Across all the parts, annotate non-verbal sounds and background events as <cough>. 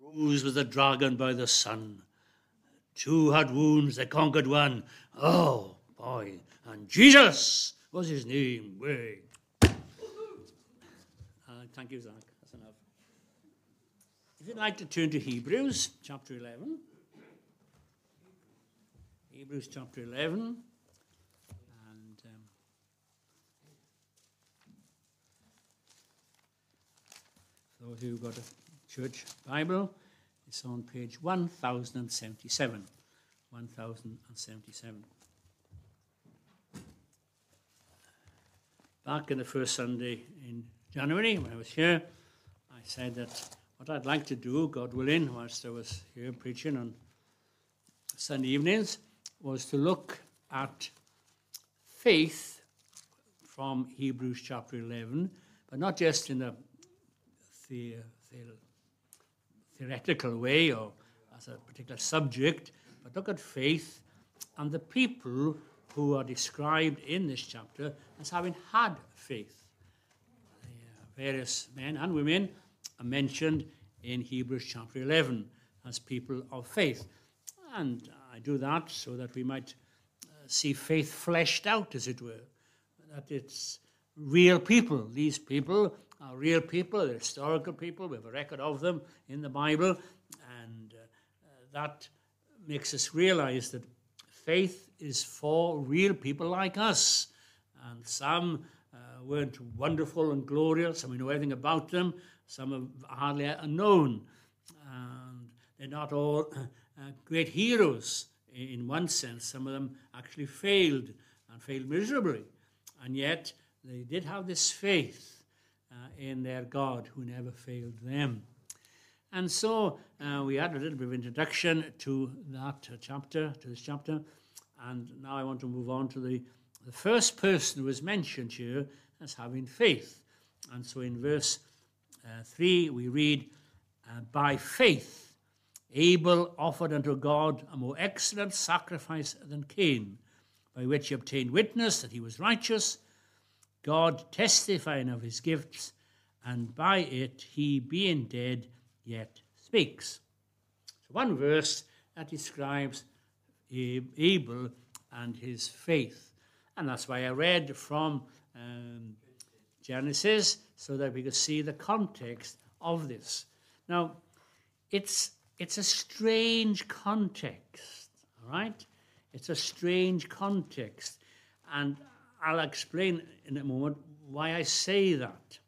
bruised was the dragon by the sun. Two had wounds, they conquered one. Oh, boy. And Jesus was his name. Way. Uh, thank you, Zach. That's enough. If you'd like to turn to Hebrews chapter 11. Hebrews chapter 11. And um, those who've got a church Bible, it's on page 1077. 1077. Back in the first Sunday in January, when I was here, I said that what I'd like to do, God willing, whilst I was here preaching on Sunday evenings, was to look at faith from Hebrews chapter 11, but not just in a the, the, theoretical way or as a particular subject, but look at faith and the people who are described in this chapter as having had faith. The, uh, various men and women are mentioned in Hebrews chapter 11 as people of faith. And I do that so that we might uh, see faith fleshed out, as it were, that it's real people. These people are real people, they're historical people, we have a record of them in the Bible, and uh, that makes us realize that faith is for real people like us. And some uh, weren't wonderful and glorious, and we know everything about them, some are hardly unknown. And they're not all <clears throat> uh, great heroes in one sense. Some of them actually failed and failed miserably. And yet they did have this faith uh, in their God who never failed them. And so uh, we had a little bit of introduction to that chapter, to this chapter. And now I want to move on to the, the first person who is mentioned here as having faith. And so in verse uh, 3, we read, uh, By faith Abel offered unto God a more excellent sacrifice than Cain, by which he obtained witness that he was righteous, God testifying of his gifts, and by it he, being dead, yet speaks. So, one verse that describes Abel and his faith. And that's why I read from um, Genesis so that we could see the context of this. Now, it's it's a strange context, all right? It's a strange context. And I'll explain in a moment why I say that.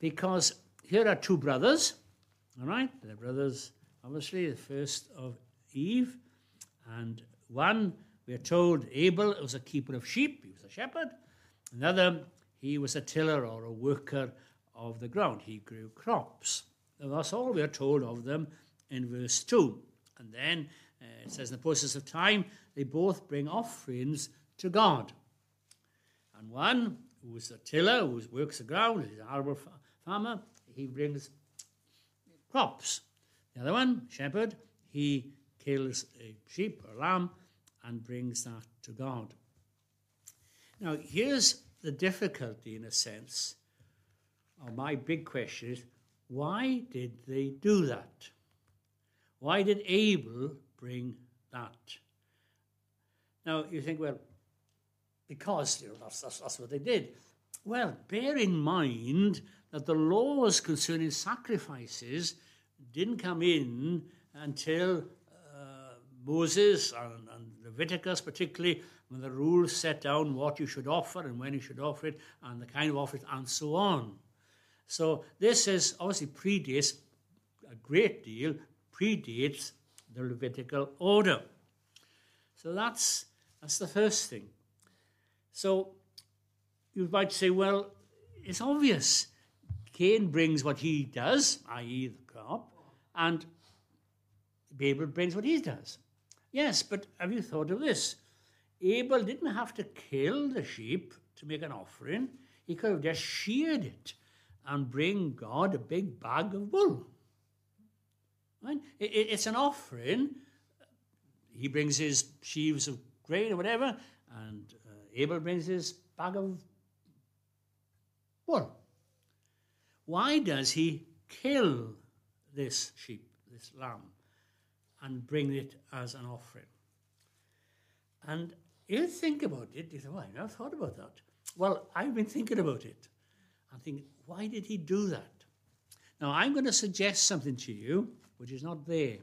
Because here are two brothers, all right? They're brothers, obviously, the first of Eve. And one, we're told Abel was a keeper of sheep, he was a shepherd. Another, he was a tiller or a worker of the ground, he grew crops. That's all we are told of them in verse 2. And then uh, it says, in the process of time, they both bring offerings to God. And one, who is a tiller, who works the ground, he's an arable farmer, he brings crops. The other one, shepherd, he kills a sheep or lamb and brings that to God. Now, here's the difficulty, in a sense, or my big question is why did they do that? Why did Abel bring that? Now, you think, well, because you know, that's, that's, that's what they did. Well, bear in mind that the laws concerning sacrifices didn't come in until uh, Moses and, and, Leviticus, particularly, when the rules set down what you should offer and when you should offer it and the kind of offer it and so on. So this is obviously predates a great deal, predates the Levitical order. So that's that's the first thing. So you might say, well, it's obvious. Cain brings what he does, i.e., the crop, and Abel brings what he does. Yes, but have you thought of this? Abel didn't have to kill the sheep to make an offering, he could have just sheared it and bring God a big bag of wool. Right? It, it, it's an offering. He brings his sheaves of grain or whatever, and uh, Abel brings his bag of wool. Why does he kill this sheep, this lamb, and bring it as an offering. And you think about it, you say, well, I never thought about that. Well, I've been thinking about it. I'm thinking, why did he do that? Now, I'm going to suggest something to you which is not there,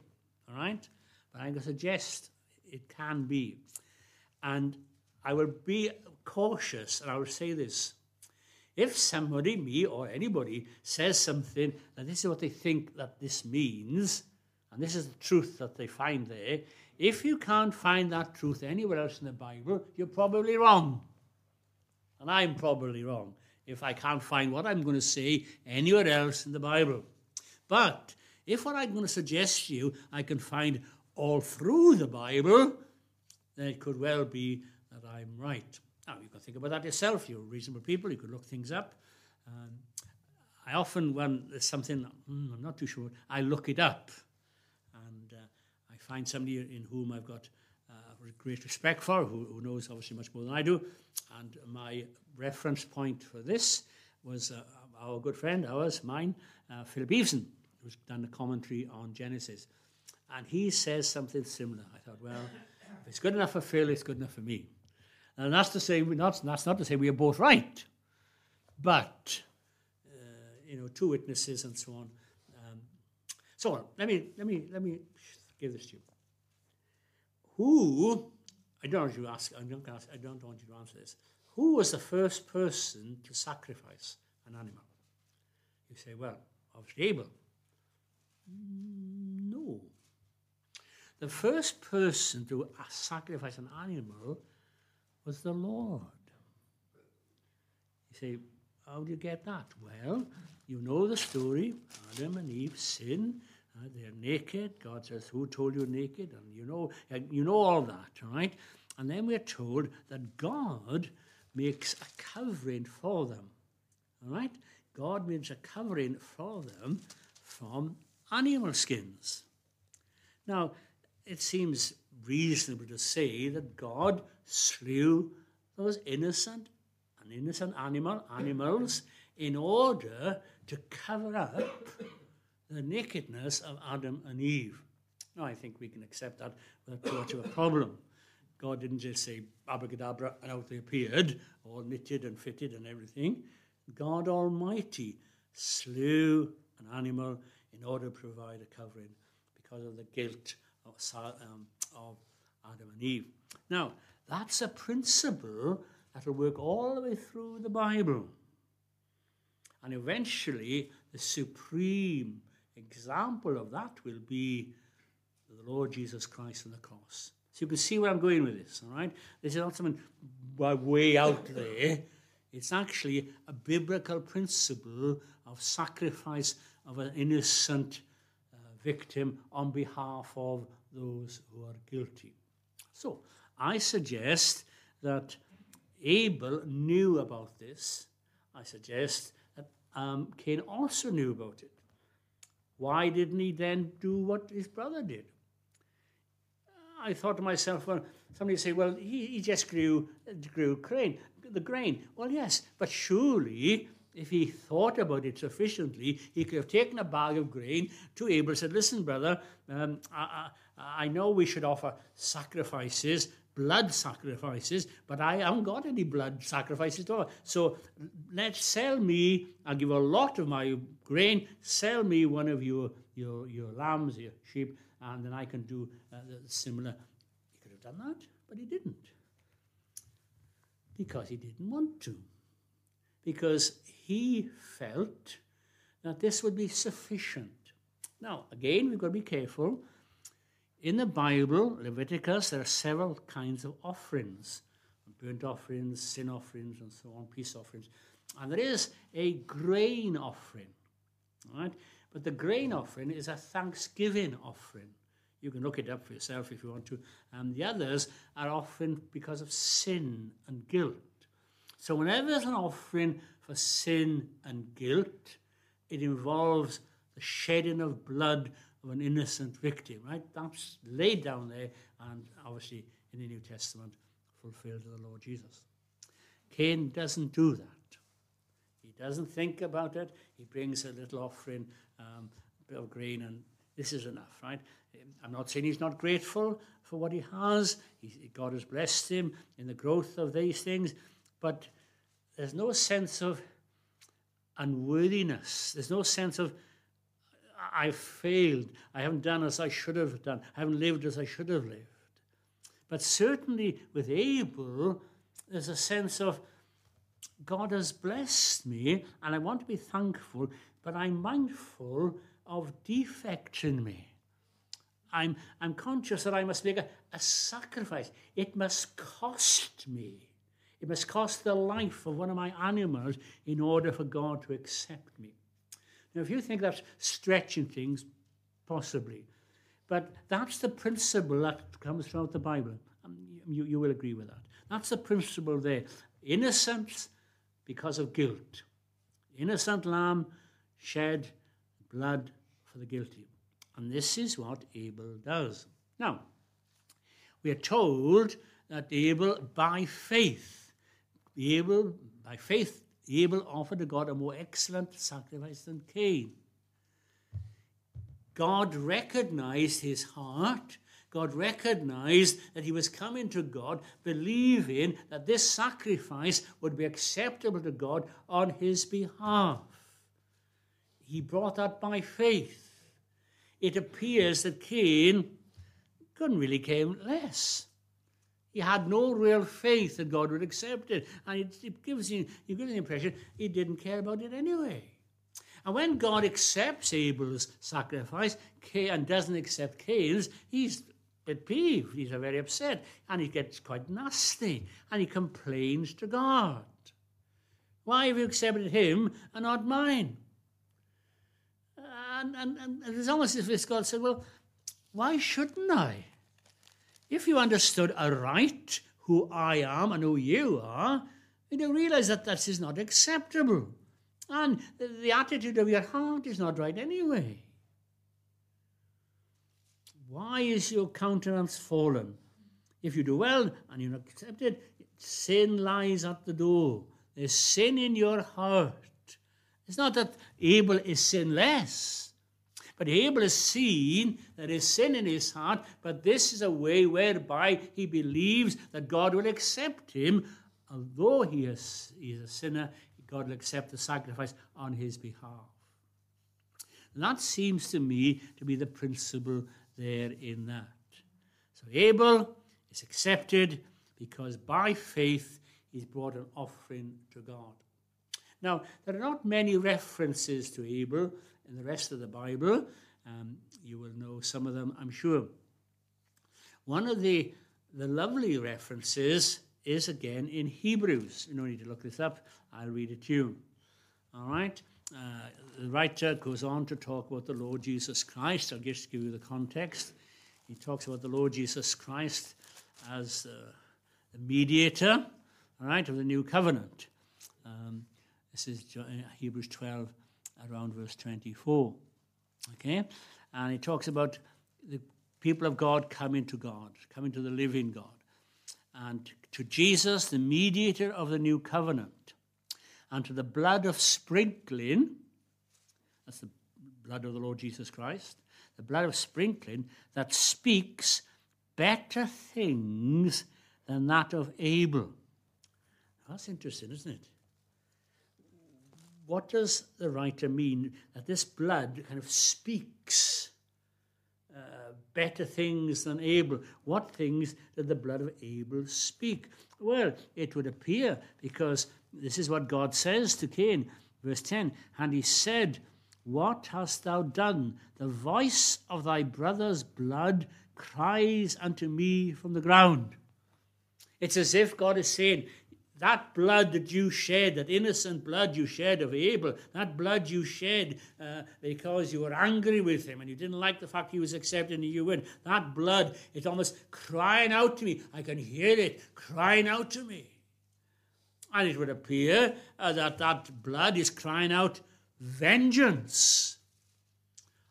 all right? But I'm going to suggest it can be. And I will be cautious and I will say this. If somebody, me or anybody, says something and this is what they think that this means, and this is the truth that they find there, if you can't find that truth anywhere else in the Bible, you're probably wrong. And I'm probably wrong if I can't find what I'm going to say anywhere else in the Bible. But if what I'm going to suggest to you I can find all through the Bible, then it could well be that I'm right. Now, you can think about that yourself. You're reasonable people. You could look things up. Um, I often, when there's something mm, I'm not too sure, I look it up. And uh, I find somebody in whom I've got uh, great respect for, who, who, knows obviously much more than I do. And my reference point for this was uh, our good friend, ours, mine, uh, Philip Eveson, who's done a commentary on Genesis. And he says something similar. I thought, well, if it's good enough for Phil, it's good enough for me. And that's to say, not, that's not to say we are both right, but uh, you know, two witnesses and so on. Um, so let me let me let me give this to you. Who? I don't want you to ask. I don't, ask, I don't want you to answer this. Who was the first person to sacrifice an animal? You say, well, obviously Abel. No. The first person to sacrifice an animal was the Lord. You say, how do you get that? Well, you know the story. Adam and Eve sin. Uh, they're naked. God says, "Who told you naked?" And you know, you know all that, right? And then we're told that God makes a covering for them. All right? God makes a covering for them from animal skins. Now, it seems reasonable to say that God slew those innocent and innocent animal animals in order to cover up the nakedness of Adam and Eve. Now, I think we can accept that without too much a problem. God didn't just say abracadabra and out they appeared, all knitted and fitted and everything. God Almighty slew an animal in order to provide a covering because of the guilt of, um, Adam and Eve. Now, that's a principle that will work all the way through the Bible. And eventually, the supreme example of that will be the Lord Jesus Christ on the cross. So you can see where I'm going with this, all right? This is not something way out there. It's actually a biblical principle of sacrifice of an innocent victim on behalf of those who are guilty. So, I suggest that Abel knew about this. I suggest that um, Cain also knew about it. Why didn't he then do what his brother did? I thought to myself, well, somebody say, well, he, he just grew, grew grain, the grain. Well, yes, but surely if he thought about it sufficiently, he could have taken a bag of grain to Abel and said, listen, brother, um, I, I, I know we should offer sacrifices blood sacrifices, but I haven't got any blood sacrifices to offer. So let's sell me, I'll give a lot of my grain, sell me one of your, your, your lambs, your sheep, and then I can do uh, similar. He could have done that, but he didn't. Because he didn't want to. Because he felt that this would be sufficient. Now, again, we've got to be careful in the Bible, Leviticus, there are several kinds of offerings burnt offerings, sin offerings, and so on, peace offerings. And there is a grain offering. Right? But the grain offering is a thanksgiving offering. You can look it up for yourself if you want to. And the others are often because of sin and guilt. So whenever there's an offering for sin and guilt, it involves the shedding of blood of an innocent victim, right? That's laid down there and obviously in the New Testament fulfilled to the Lord Jesus. Cain doesn't do that. He doesn't think about it. He brings a little offering um, of grain, and this is enough, right? I'm not saying he's not grateful for what he has. God has blessed him in the growth of these things, but there's no sense of unworthiness. There's no sense of I've failed. I haven't done as I should have done. I haven't lived as I should have lived. But certainly with Abel, there's a sense of God has blessed me and I want to be thankful, but I'm mindful of defects in me. I'm, I'm conscious that I must make a, a sacrifice. It must cost me. It must cost the life of one of my animals in order for God to accept me. Now, if you think that's stretching things, possibly. But that's the principle that comes throughout the Bible. Um, you, you will agree with that. That's the principle there. Innocence because of guilt. Innocent lamb shed blood for the guilty. And this is what Abel does. Now, we are told that Abel, by faith, Abel, by faith, Abel offered to God a more excellent sacrifice than Cain. God recognized his heart. God recognized that he was coming to God, believing that this sacrifice would be acceptable to God on his behalf. He brought that by faith it appears that Cain couldn't really care less. He had no real faith that God would accept it. And it, it gives you, you get the impression he didn't care about it anyway. And when God accepts Abel's sacrifice and doesn't accept Cain's, he's a bit peeved. He's very upset. And he gets quite nasty. And he complains to God. Why have you accepted him and not mine? and, and, and it's almost as if God said, Well, why shouldn't I? If you understood aright who I am and who you are, you'd realize that that is not acceptable. And the attitude of your heart is not right anyway. Why is your countenance fallen? If you do well and you're not accepted, sin lies at the door. There's sin in your heart. It's not that Abel is sinless. But Abel has seen there is sin in his heart, but this is a way whereby he believes that God will accept him. Although he is, he is a sinner, God will accept the sacrifice on his behalf. And that seems to me to be the principle there in that. So Abel is accepted because by faith he's brought an offering to God. Now, there are not many references to Abel in the rest of the Bible. Um, you will know some of them, I'm sure. One of the, the lovely references is again in Hebrews. You don't need to look this up, I'll read it to you. All right? Uh, the writer goes on to talk about the Lord Jesus Christ. I'll just give you the context. He talks about the Lord Jesus Christ as uh, the mediator, all right, of the new covenant. Um, this is Hebrews 12, around verse 24. Okay? And he talks about the people of God coming to God, coming to the living God. And to Jesus, the mediator of the new covenant, and to the blood of sprinkling, that's the blood of the Lord Jesus Christ, the blood of sprinkling that speaks better things than that of Abel. That's interesting, isn't it? What does the writer mean that this blood kind of speaks uh, better things than Abel? What things did the blood of Abel speak? Well, it would appear because this is what God says to Cain, verse 10 And he said, What hast thou done? The voice of thy brother's blood cries unto me from the ground. It's as if God is saying, that blood that you shed, that innocent blood you shed of Abel, that blood you shed uh, because you were angry with him and you didn't like the fact he was accepted and you weren't, that blood is almost crying out to me. I can hear it crying out to me. And it would appear uh, that that blood is crying out vengeance.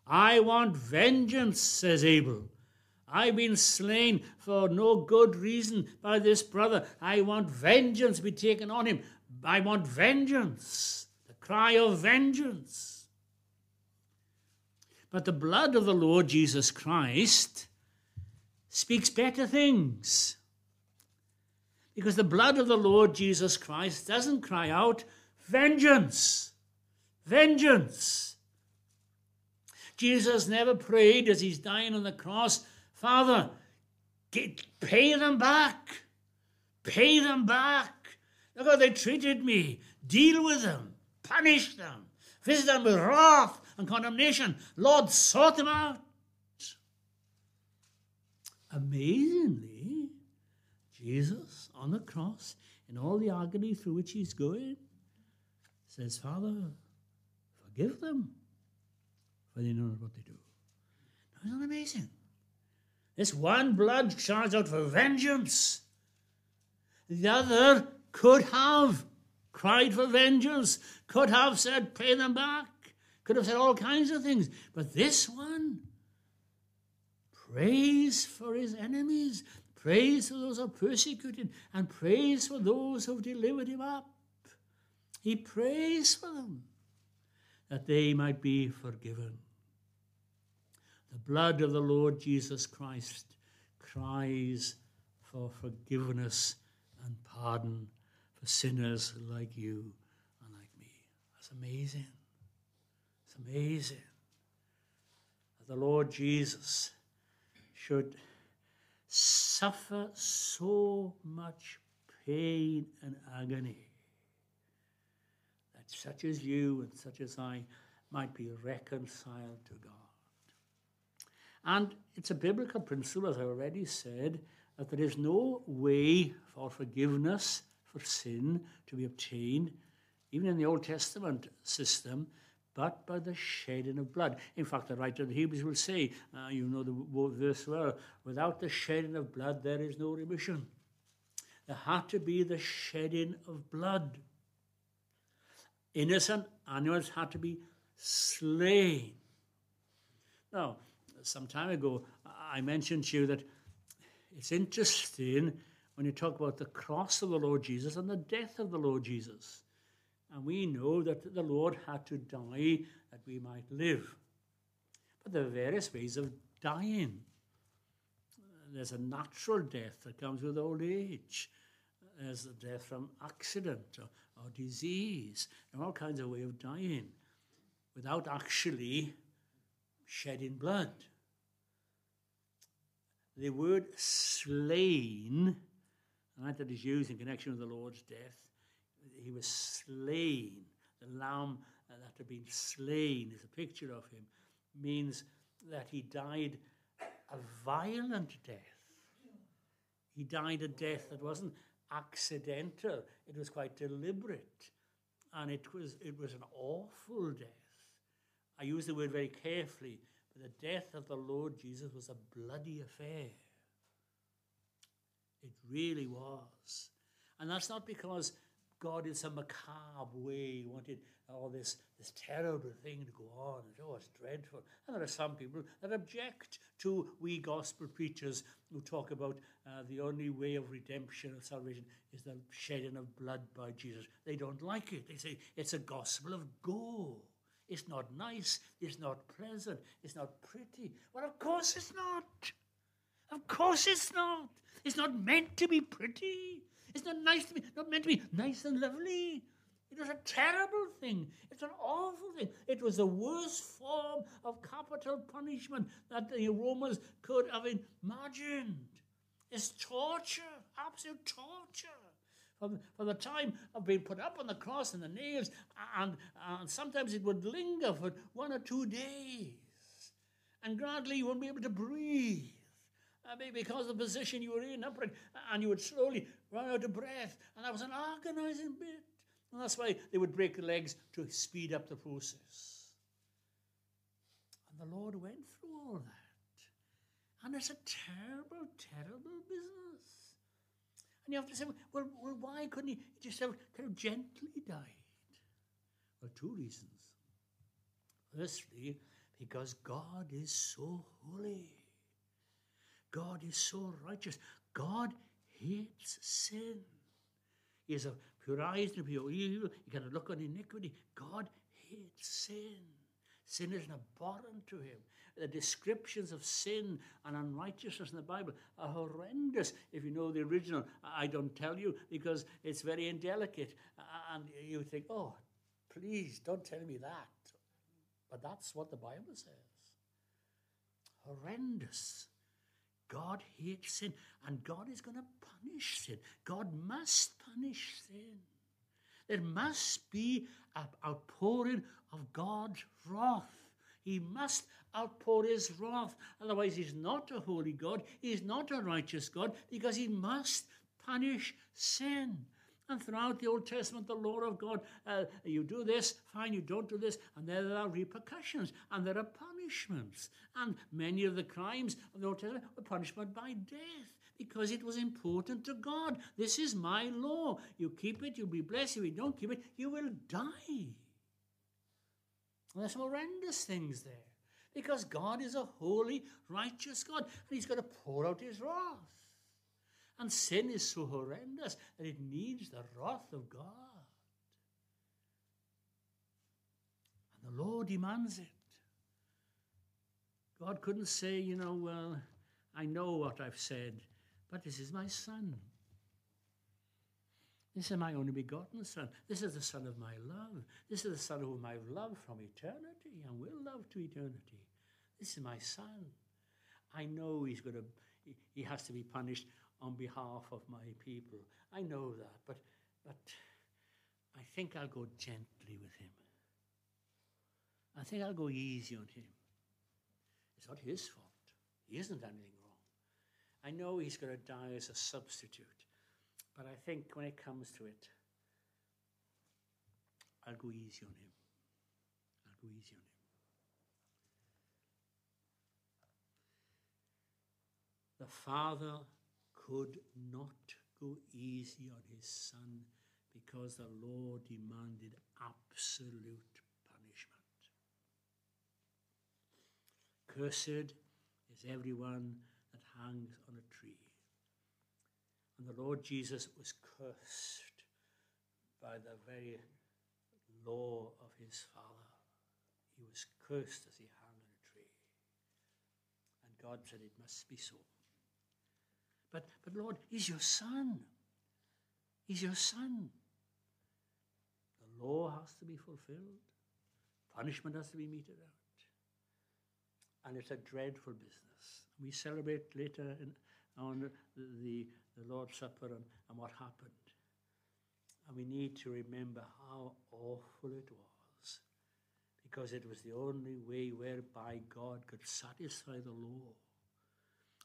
I want vengeance, says Abel. I've been slain for no good reason by this brother. I want vengeance be taken on him. I want vengeance. The cry of vengeance. But the blood of the Lord Jesus Christ speaks better things. Because the blood of the Lord Jesus Christ doesn't cry out, vengeance, vengeance. Jesus never prayed as he's dying on the cross, Father, get, pay them back, pay them back. Look how they treated me. Deal with them, punish them, visit them with wrath and condemnation. Lord, sort them out. Amazingly, Jesus on the cross, in all the agony through which he's going, says, Father, forgive them, for they know not what they do. Isn't that amazing? This one blood cries out for vengeance. The other could have cried for vengeance, could have said, pay them back, could have said all kinds of things. But this one prays for his enemies, prays for those who are persecuted, and prays for those who have delivered him up. He prays for them that they might be forgiven. The blood of the Lord Jesus Christ cries for forgiveness and pardon for sinners like you and like me. That's amazing. It's amazing that the Lord Jesus should suffer so much pain and agony that such as you and such as I might be reconciled to God. And it's a biblical principle, as I already said, that there is no way for forgiveness for sin to be obtained, even in the Old Testament system, but by the shedding of blood. In fact, the writer of the Hebrews will say, uh, you know the verse well, without the shedding of blood, there is no remission. There had to be the shedding of blood. Innocent animals had to be slain. Now, some time ago, I mentioned to you that it's interesting when you talk about the cross of the Lord Jesus and the death of the Lord Jesus. And we know that the Lord had to die that we might live. But there are various ways of dying. There's a natural death that comes with old age. There's a death from accident or, or disease, and all kinds of ways of dying without actually shedding blood the word slain, right, that is used in connection with the Lord's death, he was slain. The lamb that had been slain is a picture of him, means that he died a violent death. He died a death that wasn't accidental, it was quite deliberate. And it was, it was an awful death. I use the word very carefully the death of the Lord Jesus was a bloody affair. It really was. And that's not because God in some macabre way wanted all this, this terrible thing to go on. Oh, it's dreadful. And there are some people that object to we gospel preachers who talk about uh, the only way of redemption and salvation is the shedding of blood by Jesus. They don't like it. They say it's a gospel of gore. It's not nice. It's not pleasant. It's not pretty. Well, of course it's not. Of course it's not. It's not meant to be pretty. It's not nice to be, not meant to be nice and lovely. It was a terrible thing. It's an awful thing. It was the worst form of capital punishment that the Romans could have imagined. It's torture, absolute torture from, from the time of being put up on the cross and the nails, and, and sometimes it would linger for one or two days. And gradually you wouldn't be able to breathe. Uh, because of the position you were in, upright, and you would slowly run out of breath. And that was an agonizing bit. And that's why they would break the legs to speed up the process. And the Lord went through all that. And it's a terrible, terrible business. And you have to say, well, well why couldn't he he just have kind of gently died? Well, two reasons. Firstly, because God is so holy. God is so righteous. God hates sin. He has a pure eyes and pure evil. He cannot look on iniquity. God hates sin. Sin is abhorrent to him. The descriptions of sin and unrighteousness in the Bible are horrendous. If you know the original, I don't tell you because it's very indelicate. And you think, oh, please don't tell me that. But that's what the Bible says. Horrendous. God hates sin, and God is going to punish sin. God must punish sin. There must be an outpouring of God's wrath. He must outpour his wrath. Otherwise, he's not a holy God. He's not a righteous God because he must punish sin. And throughout the Old Testament, the law of God, uh, you do this, fine, you don't do this, and there are repercussions and there are punishments. And many of the crimes of the Old Testament were punishment by death because it was important to God. This is my law. You keep it, you'll be blessed. If you don't keep it, you will die. And there's horrendous things there because God is a holy, righteous God, and He's going to pour out His wrath. And sin is so horrendous that it needs the wrath of God. And the Lord demands it. God couldn't say, you know, well, I know what I've said, but this is my son. This is my only begotten Son. This is the Son of my love. This is the Son whom I've loved from eternity and will love to eternity. This is my Son. I know he's going to, he has to be punished on behalf of my people. I know that, but, but I think I'll go gently with him. I think I'll go easy on him. It's not his fault. He isn't anything. I know he's going to die as a substitute. But I think when it comes to it, I'll go easy on him. I'll go easy on him. The Father could not go easy on his Son because the law demanded absolute punishment. Cursed is everyone hangs on a tree. And the Lord Jesus was cursed by the very law of his Father. He was cursed as he hung on a tree. And God said it must be so. But, but Lord, he's your son. He's your son. The law has to be fulfilled. Punishment has to be meted out. And it's a dreadful business. We celebrate later in, on the, the Lord's Supper and, and what happened. And we need to remember how awful it was because it was the only way whereby God could satisfy the law.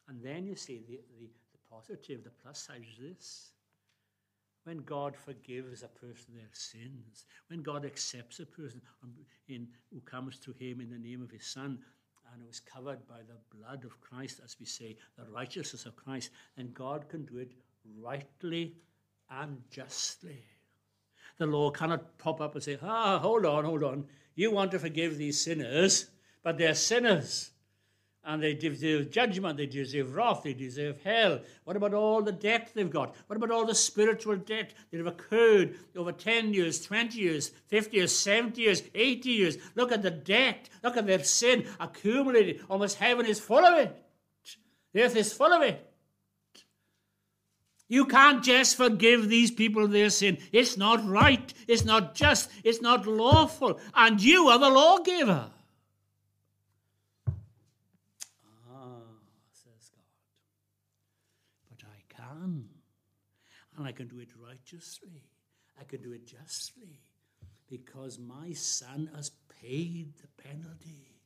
And then you see the, the, the positive, the plus side is this. When God forgives a person their sins, when God accepts a person um, in, who comes to him in the name of his Son, and it was covered by the blood of Christ, as we say, the righteousness of Christ, then God can do it rightly and justly. The law cannot pop up and say, ah, hold on, hold on. You want to forgive these sinners, but they're sinners and they deserve judgment, they deserve wrath, they deserve hell. What about all the debt they've got? What about all the spiritual debt that have occurred over 10 years, 20 years, 50 years, 70 years, 80 years? Look at the debt, look at their sin accumulated. Almost heaven is full of it. The earth is full of it. You can't just forgive these people their sin. It's not right. It's not just. It's not lawful. And you are the lawgiver. Can. And I can do it righteously. I can do it justly. Because my son has paid the penalty.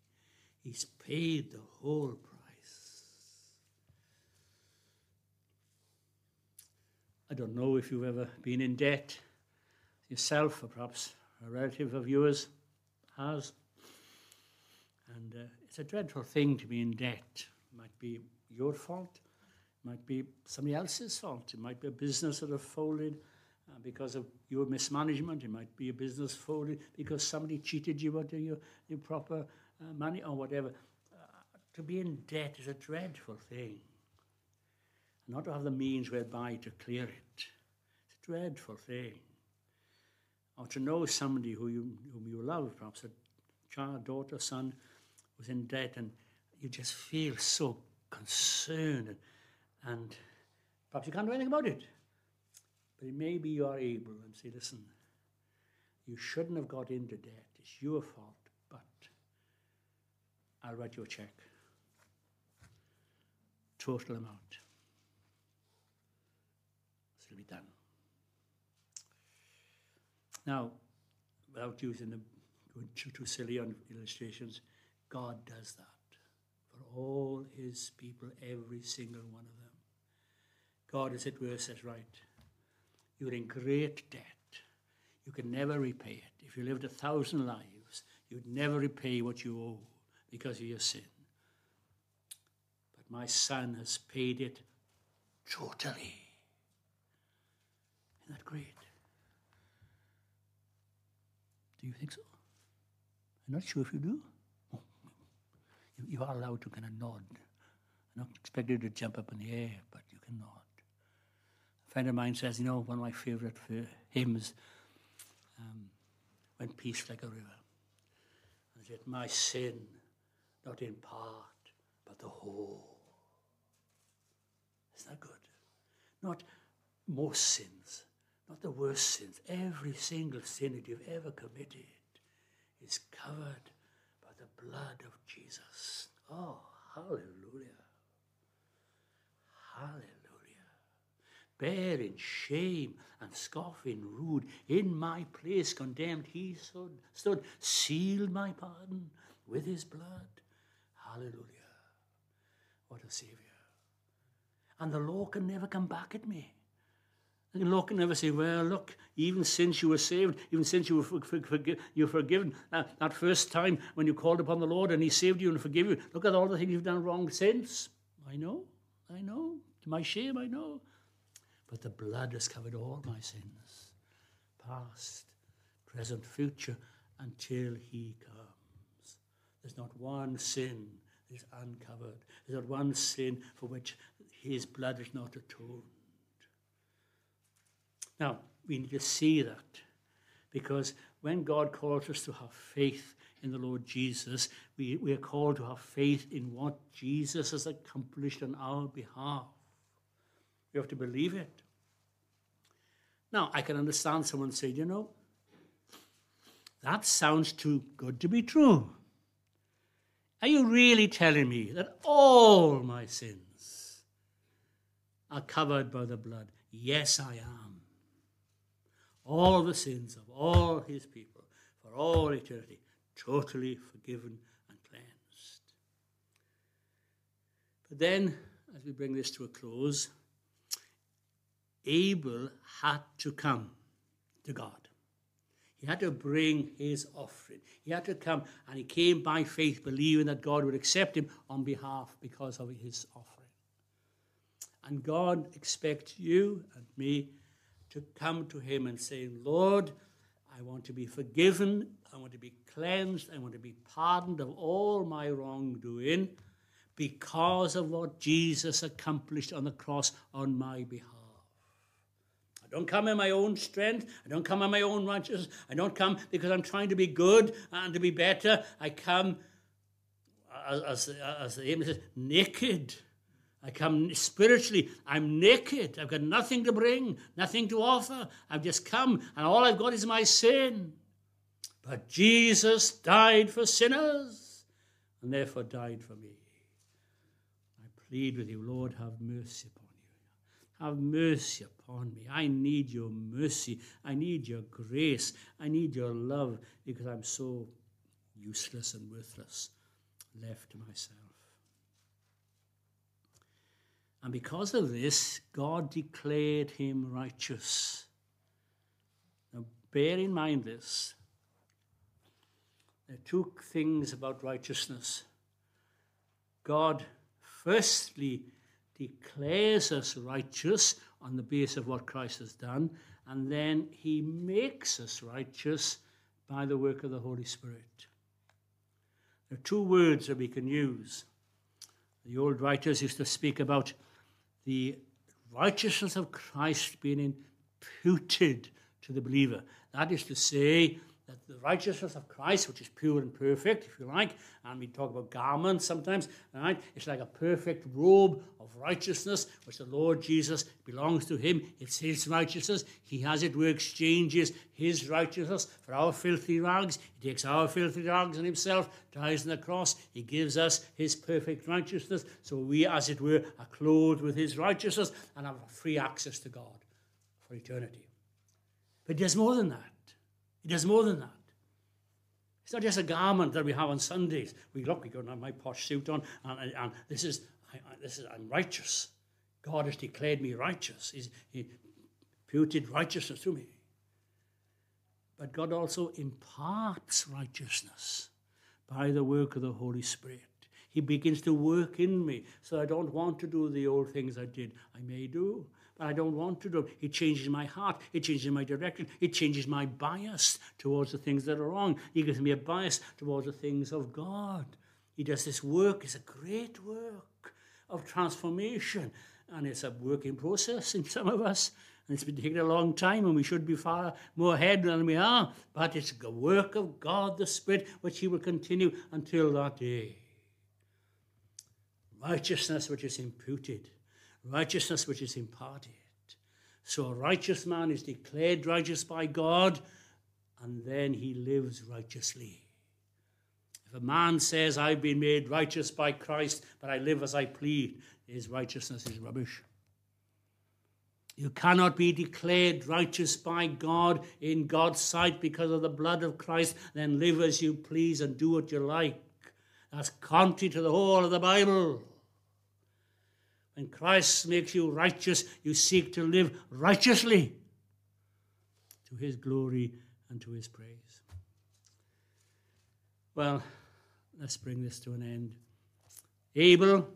He's paid the whole price. I don't know if you've ever been in debt yourself, or perhaps a relative of yours has. And uh, it's a dreadful thing to be in debt. It might be your fault, might be somebody else's fault. It might be a business that have folded uh, because of your mismanagement. It might be a business folded because somebody cheated you out of your, your proper uh, money or whatever. Uh, to be in debt is a dreadful thing. Not to have the means whereby to clear it. It's a dreadful thing. Or to know somebody who you, whom you love, perhaps a child, daughter, son was in debt, and you just feel so concerned, and, perhaps you can't do anything about it. But maybe you are able and say, listen, you shouldn't have got into debt. It's your fault, but I'll write you a check. Total amount. It'll be done. Now, without using the too, too silly on illustrations, God does that for all his people, every single one of them. God, as it were, says, right, you're in great debt. You can never repay it. If you lived a thousand lives, you'd never repay what you owe because of your sin. But my son has paid it totally. Isn't that great? Do you think so? I'm not sure if you do. You, you are allowed to kind of nod. I'm not expecting you to jump up in the air, but you can nod. Friend of mine says, you know, one of my favorite hymns, um, When Peace Like a River. And said, My sin, not in part, but the whole. Isn't that good? Not most sins, not the worst sins. Every single sin that you've ever committed is covered by the blood of Jesus. Oh, hallelujah. Hallelujah. Bearing shame and scoffing rude, in my place condemned, he stood, stood, sealed my pardon with his blood. Hallelujah. What a Savior. And the law can never come back at me. And law can never say, well, look, even since you were saved, even since you were for, for, for, you were forgiven, uh, that first time when you called upon the Lord and He saved you and forgave you, look at all the things you've done wrong since. I know, I know. To my shame, I know. But the blood has covered all my sins, past, present, future, until He comes. There's not one sin that is uncovered. There's not one sin for which His blood is not atoned. Now, we need to see that because when God calls us to have faith in the Lord Jesus, we, we are called to have faith in what Jesus has accomplished on our behalf. We have to believe it. Now, I can understand someone saying, you know, that sounds too good to be true. Are you really telling me that all my sins are covered by the blood? Yes, I am all the sins of all his people for all eternity, totally forgiven and cleansed. But then, as we bring this to a close, Abel had to come to God. He had to bring his offering. He had to come, and he came by faith, believing that God would accept him on behalf because of his offering. And God expects you and me to come to Him and say, Lord, I want to be forgiven, I want to be cleansed, I want to be pardoned of all my wrongdoing because of what Jesus accomplished on the cross on my behalf. Don't come in my own strength. I don't come in my own righteousness. I don't come because I'm trying to be good and to be better. I come, as, as, the hymn says, naked I come spiritually, I'm naked. I've got nothing to bring, nothing to offer. I've just come, and all I've got is my sin. But Jesus died for sinners, and therefore died for me. I plead with you, Lord, have mercy upon you. Have mercy upon me. I need your mercy. I need your grace. I need your love because I'm so useless and worthless, left to myself. And because of this, God declared him righteous. Now, bear in mind this. There are two things about righteousness. God, firstly, declares us righteous on the basis of what Christ has done, and then he makes us righteous by the work of the Holy Spirit. There are two words that we can use. The old writers used to speak about the righteousness of Christ being imputed to the believer. That is to say, that the righteousness of Christ, which is pure and perfect, if you like, and we talk about garments sometimes, right? It's like a perfect robe of righteousness, which the Lord Jesus belongs to him. It's his righteousness. He has it where exchanges his righteousness for our filthy rags. He takes our filthy rags on himself, dies on the cross. He gives us his perfect righteousness. So we, as it were, are clothed with his righteousness and have free access to God for eternity. But there's more than that. He does more than that. It's not just a garment that we have on Sundays. We look, we go, and have my posh suit on, and, and this is, I, I, this is, I'm righteous. God has declared me righteous. He's, he imputed righteousness to me. But God also imparts righteousness by the work of the Holy Spirit. He begins to work in me. So I don't want to do the old things I did. I may do, but I don't want to do. It He changes my heart. It changes my direction. It changes my bias towards the things that are wrong. He gives me a bias towards the things of God. He does this work. It's a great work of transformation. And it's a working process in some of us. And it's been taking a long time, and we should be far more ahead than we are. But it's the work of God, the Spirit, which He will continue until that day. Righteousness which is imputed righteousness which is imparted. So a righteous man is declared righteous by God, and then he lives righteously. If a man says, I've been made righteous by Christ, but I live as I please, his righteousness is rubbish. You cannot be declared righteous by God in God's sight because of the blood of Christ, then live as you please and do what you like. That's contrary to the whole of the Bible. When Christ makes you righteous, you seek to live righteously to his glory and to his praise. Well, let's bring this to an end. Abel,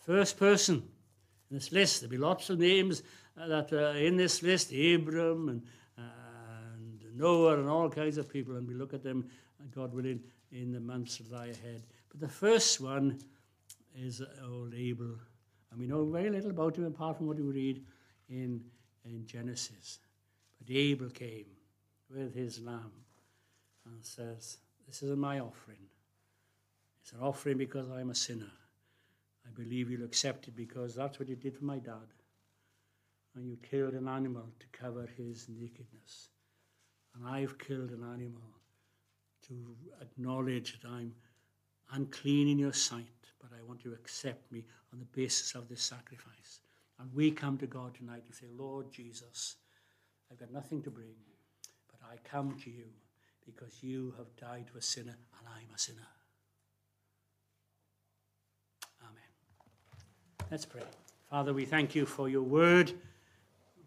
first person in this list. There'll be lots of names uh, that are in this list Abram and, and Noah and all kinds of people, and we look at them, uh, God willing, in the months that lie ahead. But the first one is old Abel and we know very little about him apart from what we read in, in Genesis. But Abel came with his lamb and says, This is my offering. It's an offering because I am a sinner. I believe you'll accept it because that's what you did for my dad. And you killed an animal to cover his nakedness. And I've killed an animal to acknowledge that I'm unclean in your sight but I want you to accept me on the basis of this sacrifice. And we come to God tonight and say, Lord Jesus, I've got nothing to bring, but I come to you because you have died for a sinner and I'm a sinner. Amen. Let's pray. Father, we thank you for your word.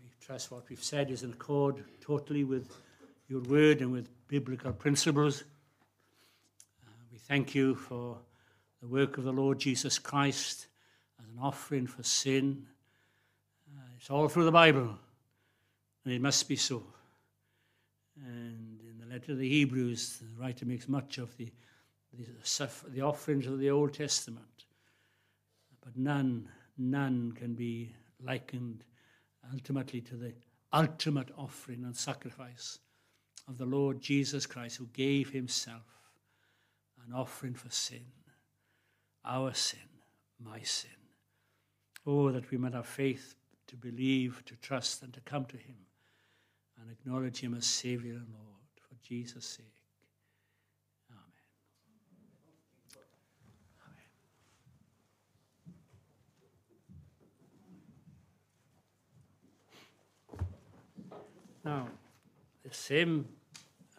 We trust what we've said is in accord totally with your word and with biblical principles. Uh, we thank you for the work of the Lord Jesus Christ as an offering for sin. Uh, it's all through the Bible, and it must be so. And in the letter of the Hebrews, the writer makes much of the, the, the offerings of the Old Testament. But none, none can be likened ultimately to the ultimate offering and sacrifice of the Lord Jesus Christ, who gave himself an offering for sin our sin, my sin. Oh, that we might have faith to believe, to trust, and to come to Him and acknowledge Him as Savior and Lord for Jesus' sake. Now, the same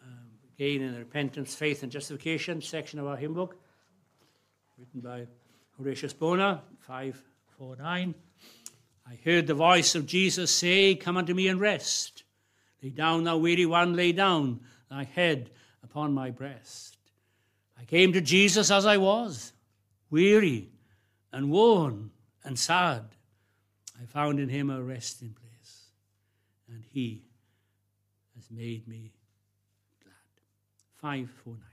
um, gain in the repentance, faith, and justification section of our hymn book by Horatius Bonar, 549. I heard the voice of Jesus say, Come unto me and rest. Lay down, thou weary one, lay down thy head upon my breast. I came to Jesus as I was, weary and worn and sad. I found in him a resting place, and he has made me glad. 549.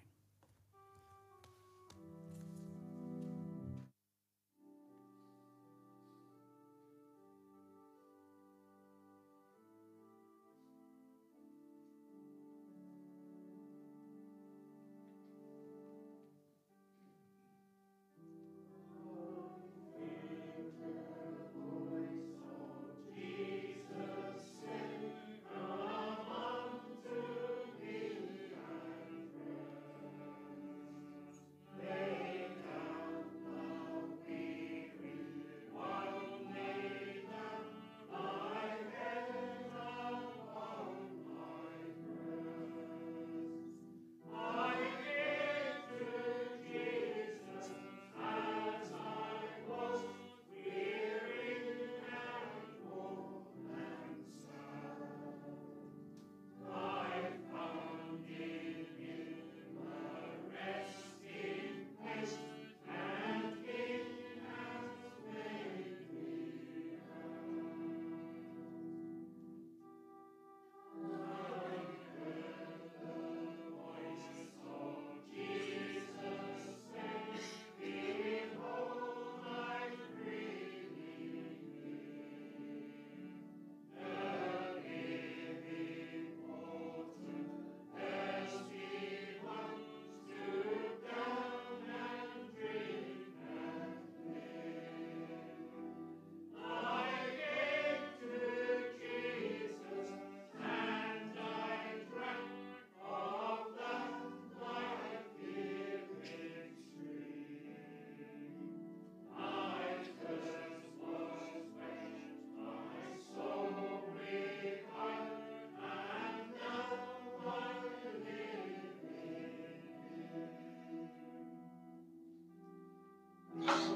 Jesus.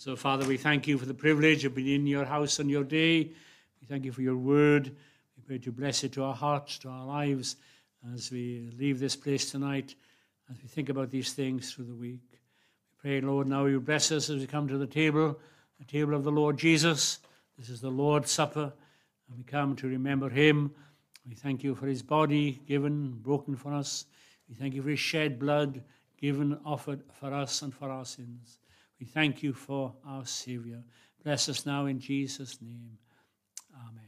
So, Father, we thank you for the privilege of being in your house on your day. We thank you for your word. We pray to bless it to our hearts, to our lives, as we leave this place tonight, as we think about these things through the week. We pray, Lord, now you bless us as we come to the table, the table of the Lord Jesus. This is the Lord's Supper, and we come to remember him. We thank you for his body given, broken for us. We thank you for his shed blood given, offered for us and for our sins. We thank you for our Savior. Bless us now in Jesus' name. Amen.